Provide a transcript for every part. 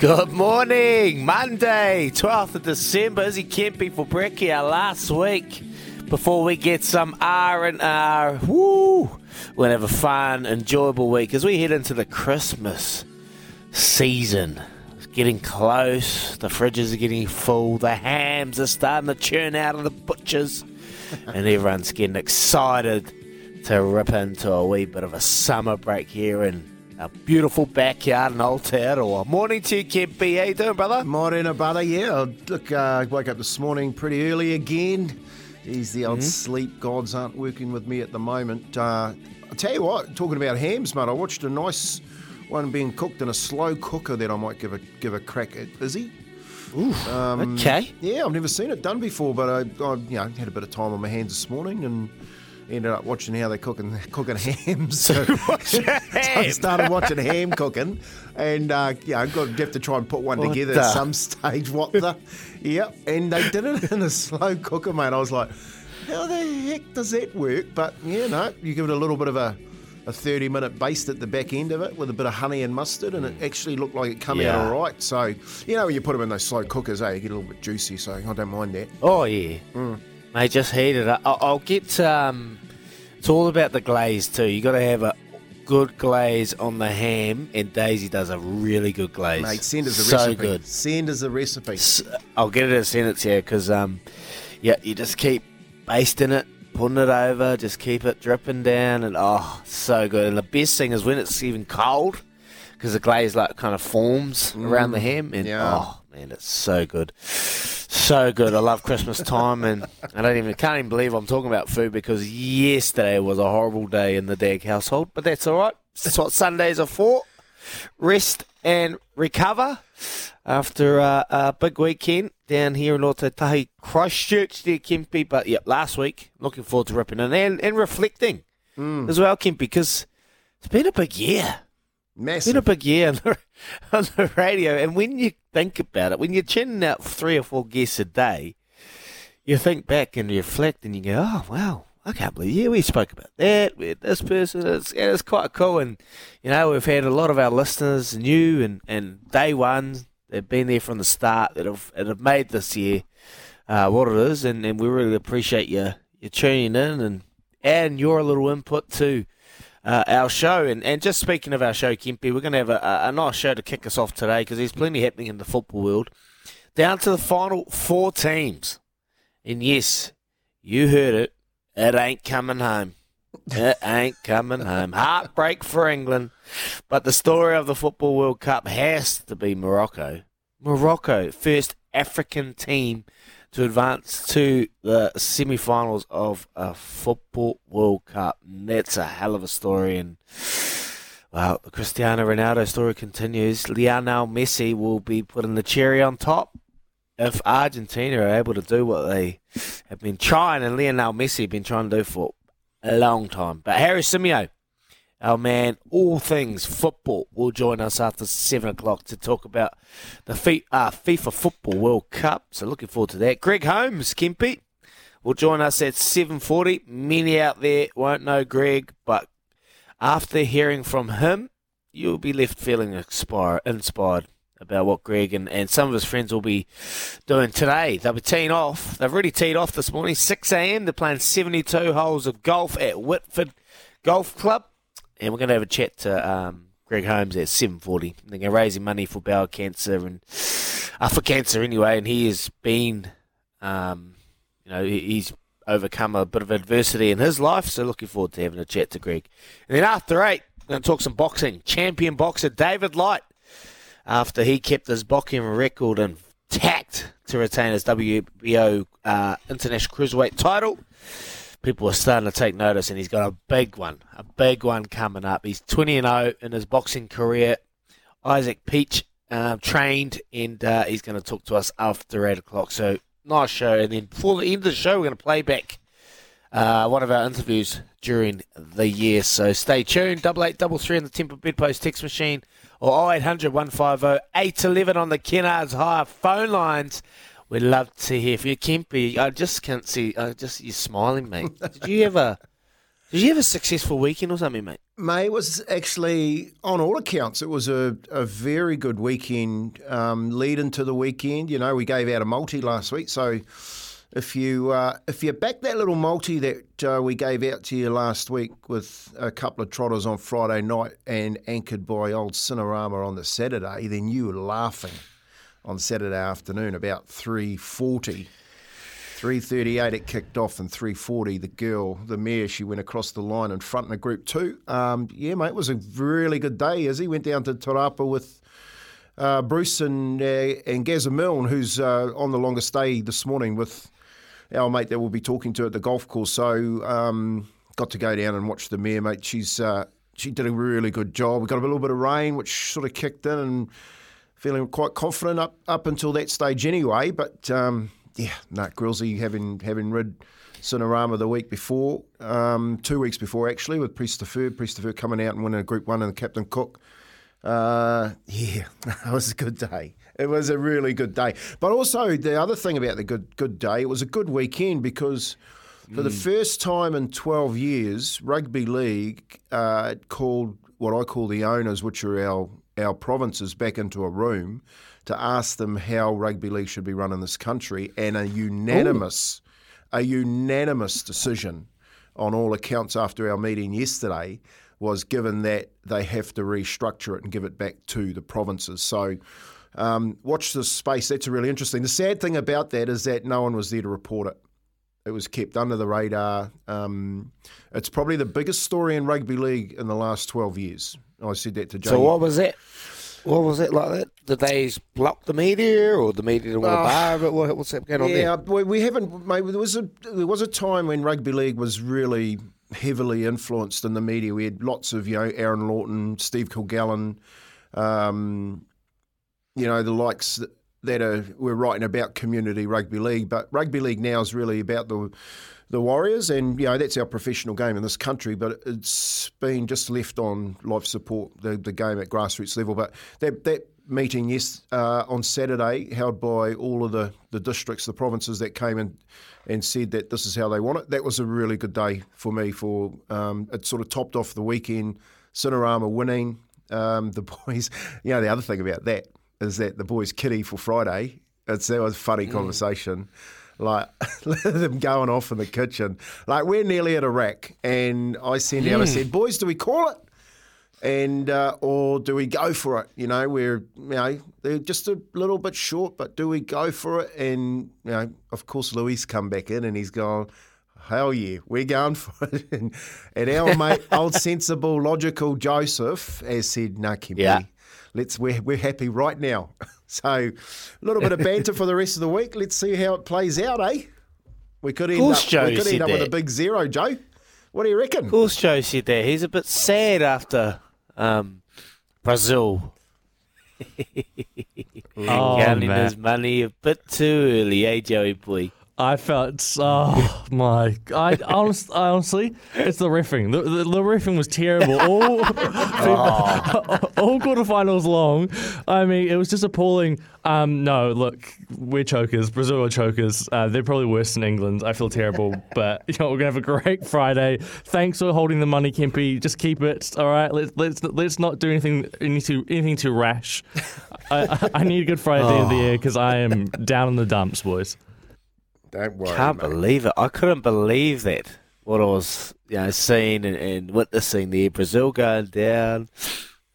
Good morning, Monday, 12th of December. Izzy Kempy for Brekkie our last week before we get some R and R. Woo! We'll have a fun, enjoyable week as we head into the Christmas season. It's getting close. The fridges are getting full. The hams are starting to churn out of the butchers, and everyone's getting excited to rip into a wee bit of a summer break here in our beautiful backyard in Aotearoa. Morning to you, Kempy. How you doing, brother? Morning, brother. Yeah, look, uh, I woke up this morning pretty early again. These the old Mm-hmm. sleep gods aren't working with me at the moment. Uh, I'll tell you what, talking about hams, mate, I watched a nice one being cooked in a slow cooker that I might give a give a crack at, Izzy. Um, Okay. Yeah, I've never seen it done before, but I, I you know, had a bit of time on my hands this morning and ended up watching how they're cooking cooking hams. So I started watching ham cooking, and uh, yeah, I got have to try and put one What together the- at some stage. What the? yep, and they did it in a slow cooker, mate. I was like, how the heck does that work? But yeah, no, you give it a little bit of a. A 30 minute baste at the back end of it with a bit of honey and mustard, and it actually looked like it come Yeah. out all right. So, you know, when you put them in those slow cookers, eh, you get a little bit juicy, so I don't mind that. Oh yeah, mate. Just heat it up. I'll, I'll get. Um, it's all about the glaze too. You got to have a good glaze on the ham, and Daisy does a really good glaze. Mate, send us a so recipe. good. Send us a recipe. S- I'll get it and send it to you because um, yeah, you just keep basting it, putting it over, just keep it dripping down, and oh, so good. And the best thing is when it's even cold, because the glaze like kind of forms around the ham, and yeah. oh man, it's so good, so good. I love Christmas time, and I don't even can't even believe I'm talking about food because yesterday was a horrible day in the Dag household, but that's all right. That's what Sundays are for. Rest and recover after uh, a big weekend down here in Otautahi, Christchurch there, Kempy. But yeah, last week, looking forward to ripping in and, and reflecting as well, Kempy, because it's been a big year. Massive. been a big year on the, on the radio. And when you think about it, when you're tuning out three or four guests a day, you think back and reflect and you go, oh, wow, I can't believe, yeah, we spoke about that, we had this person. It's, it's quite cool. And, you know, we've had a lot of our listeners, new and, and day one, they've been there from the start, that have, that have made this year uh, what it is. And, and we really appreciate you, you tuning in and adding your little input to uh, our show. And, and just speaking of our show, Kempy, we're going to have a, a nice show to kick us off today because there's plenty happening in the football world. Down to the final four teams. And yes, you heard it. It ain't coming home. It ain't coming home. Heartbreak for England. But the story of the Football World Cup has to be Morocco. Morocco, first African team to advance to the semi-finals of a Football World Cup. And that's a hell of a story. And well, the Cristiano Ronaldo story continues. Lionel Messi will be putting the cherry on top if Argentina are able to do what they have been trying, and Lionel Messi have been trying to do for a long time. But Harry Simeo, our man, all things football, will join us after seven o'clock to talk about the uh, FIFA Football World Cup. So looking forward to that. Greg Holmes, Kimpy, will join us at seven forty. Many out there won't know Greg, but after hearing from him, you'll be left feeling inspire, inspired about what Greg and, and some of his friends will be doing today. They'll be teeing off. They've already teed off this morning, 6 a.m. They're playing 72 holes of golf at Whitford Golf Club. And we're going to have a chat to um, Greg Holmes at 7.40. They're going to raise him money for bowel cancer and uh, for cancer anyway. And he has been, um, you know, he's overcome a bit of adversity in his life. So looking forward to having a chat to Greg. And then after 8, we're going to talk some boxing. Champion boxer David Light after he kept his boxing record intact to retain his WBO uh, International Cruiserweight title. People are starting to take notice, and he's got a big one, a big one coming up. He's 20 and 0 in his boxing career. Isaac Peach um, trained, and uh, he's going to talk to us after 8 o'clock. So, nice show. And then before the end of the show, we're going to play back uh, one of our interviews during the year. So, stay tuned. Double eight, double three on the Temple Bedpost text machine or 0800 150 811 on the Kennards Hire phone lines. We'd love to hear from you, Kempy. I just can't see. I just you're smiling, mate. Did you ever? Did you have a successful weekend or something, mate? May was actually, on all accounts, it was a, a very good weekend um, lead into the weekend. You know, we gave out a multi last week, so if you uh, if you back that little multi that uh, we gave out to you last week with a couple of trotters on Friday night and anchored by old Cinerama on the Saturday, then you were laughing on Saturday afternoon about 340. 338 it kicked off and 340 the girl the mare she went across the line in front in a group two. Um, yeah mate it was a really good day as he went down to Te Rapa with uh, Bruce and uh, and Gazza Milne who's uh, on the longest day this morning with our mate that we'll be talking to at the golf course. So um, got to go down and watch the mare mate. She's uh, she did a really good job. We got a little bit of rain which sort of kicked in and feeling quite confident up up until that stage anyway. But um, yeah, Nat Grillsy having having rid Cinerama the week before, um, two weeks before actually, with Priest Preferred, Priest coming out and winning a Group One and Captain Cook. Uh, yeah, that was a good day. It was a really good day. But also the other thing about the good good day, it was a good weekend because for the first time in 12 years, rugby league uh, called what I call the owners, which are our our provinces, back into a room to ask them how rugby league should be run in this country, and a unanimous, a unanimous decision on all accounts after our meeting yesterday was given that they have to restructure it and give it back to the provinces. So. Um, watch this space. That's really interesting. The sad thing about that is that no one was there to report it. It was kept under the radar. Um, it's probably the biggest story in rugby league in the last 12 years. I said that to Jay. So what was it? What was it like that? Did they block the media, or the media didn't want to Oh. bar of it? What, what's going on yeah, there? we, we haven't. Mate, there was a there was a time when rugby league was really heavily influenced in the media. We had lots of you know Aaron Lawton, Steve Kilgallon, um, you know the likes that, that are were writing about community rugby league. But rugby league now is really about the the Warriors, and you know that's our professional game in this country. But it's been just left on life support the, the game at grassroots level. But that that meeting yes uh, on Saturday, held by all of the the districts, the provinces that came in and said that this is how they want it. That was a really good day for me. For um, it sort of topped off the weekend. Cinerama winning. Um, the boys, you know, the other thing about that is that the boys' kitty for Friday. It's that was a funny conversation like them going off in the kitchen. Like we're nearly at a rack, and I sent out. I said, "Boys, do we call it?" And uh, or do we go for it? You know, we're you know they're just a little bit short, but do we go for it? And you know, of course, Luis come back in and he's gone. Hell yeah, we're going for it. And, and our mate, old sensible, logical Joseph, has said, "No, Kimby, Yeah. let's we're we're happy right now." So, a little bit of banter for the rest of the week. Let's see how it plays out, eh? We could end up, Joe we could end up with a big zero, Joe. What do you reckon? Of course, Joe said that. He's a bit sad after um, Brazil Oh, counting man. his money a bit too early, eh, Joey boy? I felt oh my! I honest, I honestly, it's the riffing. The, the, the riffing was terrible. All all quarterfinals long. I mean, it was just appalling. Um, no, look, we're chokers. Brazil are chokers. Uh, they're probably worse than England. I feel terrible, but you know we're gonna have a great Friday. Thanks for holding the money, Kempy. Just keep it. All right. Let's let's let's not do anything anything anything too rash. I, I, I need a good Friday at the end of the year because I am down in the dumps, boys. Don't worry. Can't mate. believe it. I couldn't believe that. What I was, you know, seeing and, and witnessing there, Brazil going down.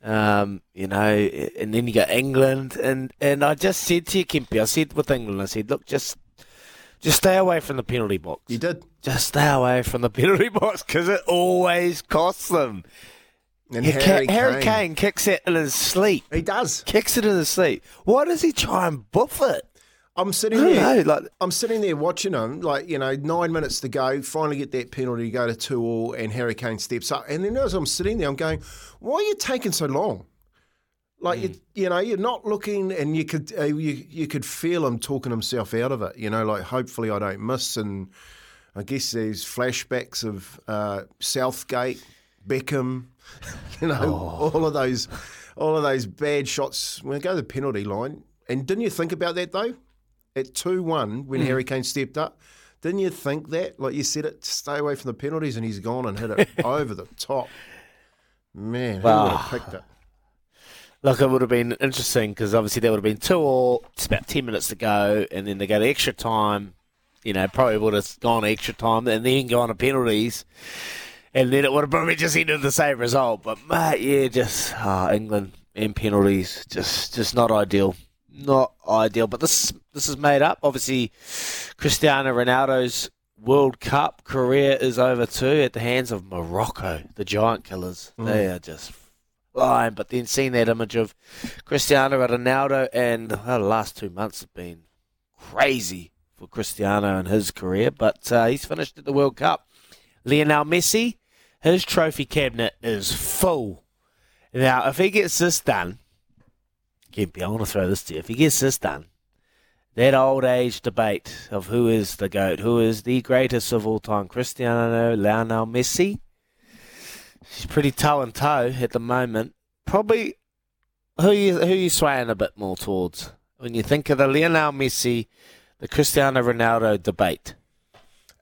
Um, you know, and then you got England, and, and I just said to you, Kempy, I said with England, I said, look, just just stay away from the penalty box. You did. Just stay away from the penalty box because it always costs them. And Yeah, Harry, Ca- Harry Kane. Kane kicks it in his sleep. He does. Kicks it in his sleep. Why does he try and buff it? I'm sitting there. know. Like, I'm sitting there watching him, like, you know, nine minutes to go, finally get that penalty, go to two all, and Harry Kane steps up. And then as I'm sitting there, I'm going, why are you taking so long? Like you, you know, you're not looking, and you could uh, you you could feel him talking himself out of it. You know, like hopefully I don't miss. And I guess there's flashbacks of uh, Southgate, Beckham, you know, all of those, all of those bad shots. When we go to the penalty line, and didn't you think about that though? At two one, when Harry Kane stepped up, didn't you think that? Like you said, it stay away from the penalties, and he's gone and hit it over the top. Man, who would have picked it? Look, it would have been interesting because obviously there would have been two or it's about ten minutes to go, and then they go to extra time. You know, probably would have gone extra time, and then go on to penalties, and then it would have probably just ended the same result. But mate, yeah, just ah, England and penalties, just just not ideal, not ideal. But this this is made up. Obviously, Cristiano Ronaldo's World Cup career is over too at the hands of Morocco, the giant killers. They are just flying. But then seeing that image of Cristiano Ronaldo and well, the last two months have been crazy for Cristiano and his career. But uh, he's finished at the World Cup. Lionel Messi, his trophy cabinet is full. Now, if he gets this done, Gimpy, I want to throw this to you. If he gets this done, that old age debate of who is the GOAT, who is the greatest of all time, Cristiano Lionel Messi, she's pretty toe and toe at the moment. Probably who you who you swaying a bit more towards when you think of the Lionel Messi, the Cristiano Ronaldo debate.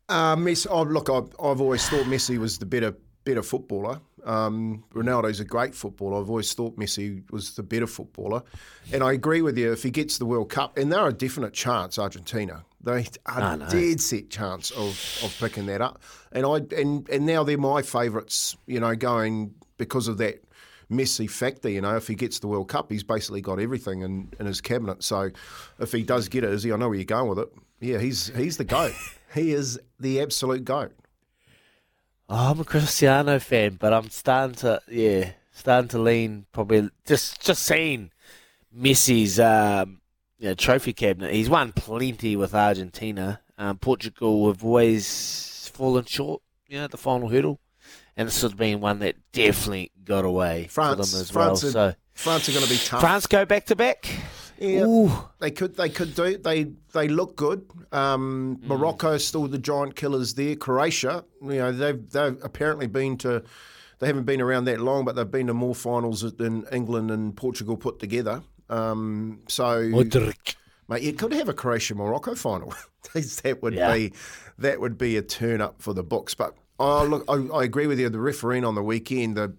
Uh, Messi, oh, look, I've, I've always thought Messi was the better better footballer. Um, Ronaldo's a great footballer. I've always thought Messi was the better footballer, and I agree with you. If he gets the World Cup, and they're a definite chance, Argentina. They are I a dead set chance of, of picking that up, and I and and now they're my favourites. You know, going because of that Messi factor. You know, if he gets the World Cup, he's basically got everything in, in his cabinet. So, if he does get it, is he? I know where you're going with it. Yeah, he's he's the goat. he is the absolute goat. Oh, I'm a Cristiano fan, but I'm starting to yeah, starting to lean probably just just seeing Messi's um, you know, trophy cabinet. He's won plenty with Argentina. Um, Portugal have always fallen short, you know, the final hurdle, and this has been one that definitely got away France, for them as France, well. are, So France are going to be tough. France go back to back. Yeah. They could, they could do. They they look good. Um, Morocco still the giant killers there. Croatia, you know, they've they've apparently been to. They haven't been around that long, but they've been to more finals than England and Portugal put together. Um, so, Modric. mate, you could have a Croatia Morocco final. that would Yeah. be that would be a turn up for the books. But oh, look, I, I agree with you. The refereeing on the weekend, the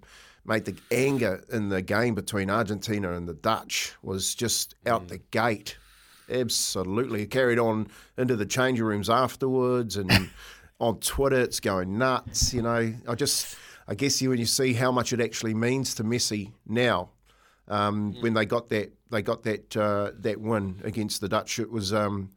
mate, the anger in the game between Argentina and the Dutch was just out the gate. Absolutely, it carried on into the changing rooms afterwards, and on Twitter, it's going nuts. You know, I just, I guess you when you see how much it actually means to Messi now, um, when they got that they got that uh, that win against the Dutch. It was um,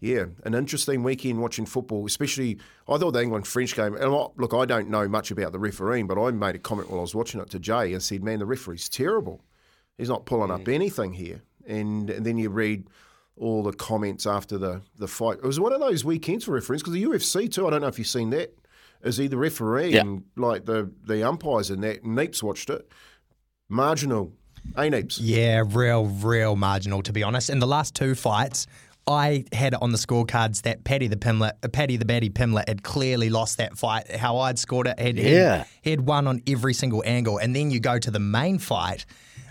yeah, an interesting weekend watching football. Especially, I thought the England French game. And I- look, I don't know much about the refereeing, but I made a comment while I was watching it to Jay and said, "Man, the referee's terrible. He's not pulling up anything here." And, and then you read all the comments after the, the fight. It was one of those weekends for referees because the UFC too. I don't know if you've seen that. Is he the referee Yeah. and like the the umpires and that? Neeps watched it. Marginal, eh, Neeps? Yeah, real, real marginal to be honest. In the last two fights, I had it on the scorecards that Paddy the Pimblett, uh, Paddy the Batty Pimblett had clearly lost that fight. How I'd scored it, had, Yeah. he had won on every single angle. And then you go to the main fight,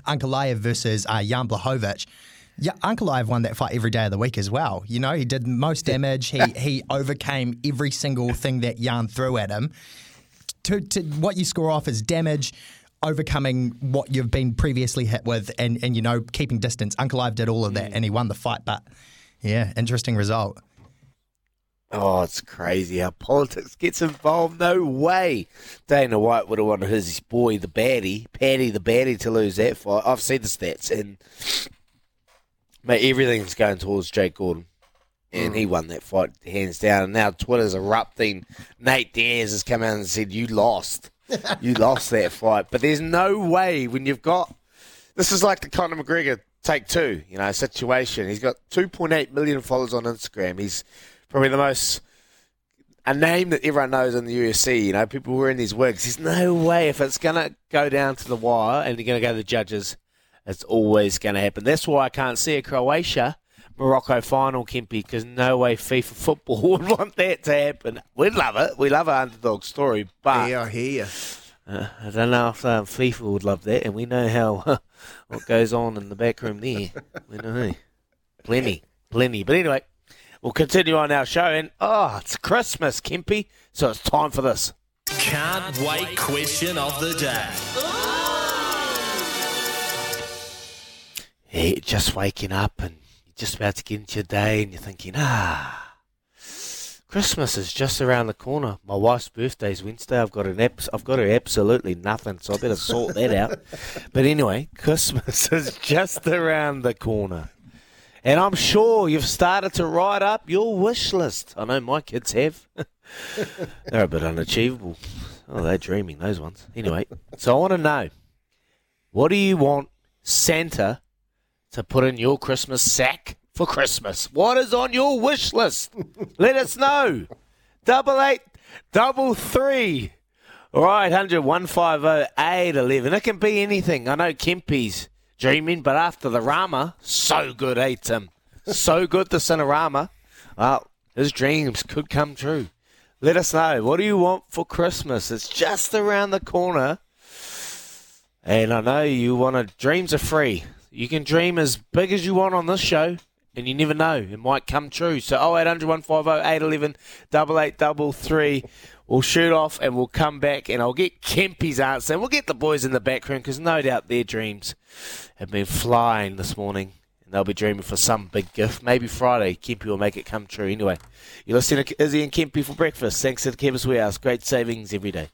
Ankalaev versus uh, Jan Blachowicz. Yeah, Ankalaev won that fight every day of the week as well. You know, he did most damage. He he overcame every single thing that Jan threw at him to, to what you score off is damage, overcoming what you've been previously hit with, and, and you know keeping distance. Ankalaev did all of that, and he won the fight. But yeah, interesting result. Oh, it's crazy how politics gets involved. No way. Dana White would have wanted his boy, the baddie, Paddy the baddie, to lose that fight. I've seen the stats, and mate, everything's going towards Jake Gordon. And he won that fight hands down. And now Twitter's erupting. Nate Diaz has come out and said, You lost. You lost that fight. But there's no way when you've got. This is like the Conor McGregor take two, you know, situation. He's got 2.8 million followers on Instagram. He's probably the most a name that everyone knows in the UFC. You know, people wearing these wigs. There's no way if it's gonna go down to the wire and you're gonna go to the judges, It's always going to happen. That's why I can't see a Croatia Morocco final, Kimpy, because no way FIFA football would want that to happen. We'd love it. We love our underdog story, but Yeah, I hear you. uh, I don't know if um, FIFA would love that, and we know how what goes on in the back room there. We know plenty, plenty. But anyway, we'll continue on our show, and oh, it's Christmas, Kimpy, so it's time for this. Can't wait question of the day. You're just waking up and you're just about to get into your day, and you're thinking, ah. Christmas is just around the corner. My wife's birthday's Wednesday. I've got an abs- I've got her absolutely nothing, so I better sort that out. But anyway, Christmas is just around the corner. And I'm sure you've started to write up your wish list. I know my kids have. they're a bit unachievable. Oh, they're dreaming, those ones. Anyway, so I want to know what do you want Santa to put in your Christmas sack for Christmas? What is on your wish list? Let us know. Double eight, double three. All right, 100 150 811. It can be anything. I know Kempy's dreaming, but after the Rama, so good, eh, Tim? So good, the Cinerama. Well, his dreams could come true. Let us know. What do you want for Christmas? It's just around the corner. And I know you want to. Dreams are free. You can dream as big as you want on this show, and you never know. It might come true. So 0800 150 811 8833. We'll shoot off and we'll come back, and I'll get Kempy's answer. And we'll get the boys in the background because no doubt their dreams have been flying this morning. And they'll be dreaming for some big gift. Maybe Friday, Kempy will make it come true. Anyway, you're listening to Izzy and Kempy for breakfast. Thanks to the Chemist Warehouse. Great savings every day.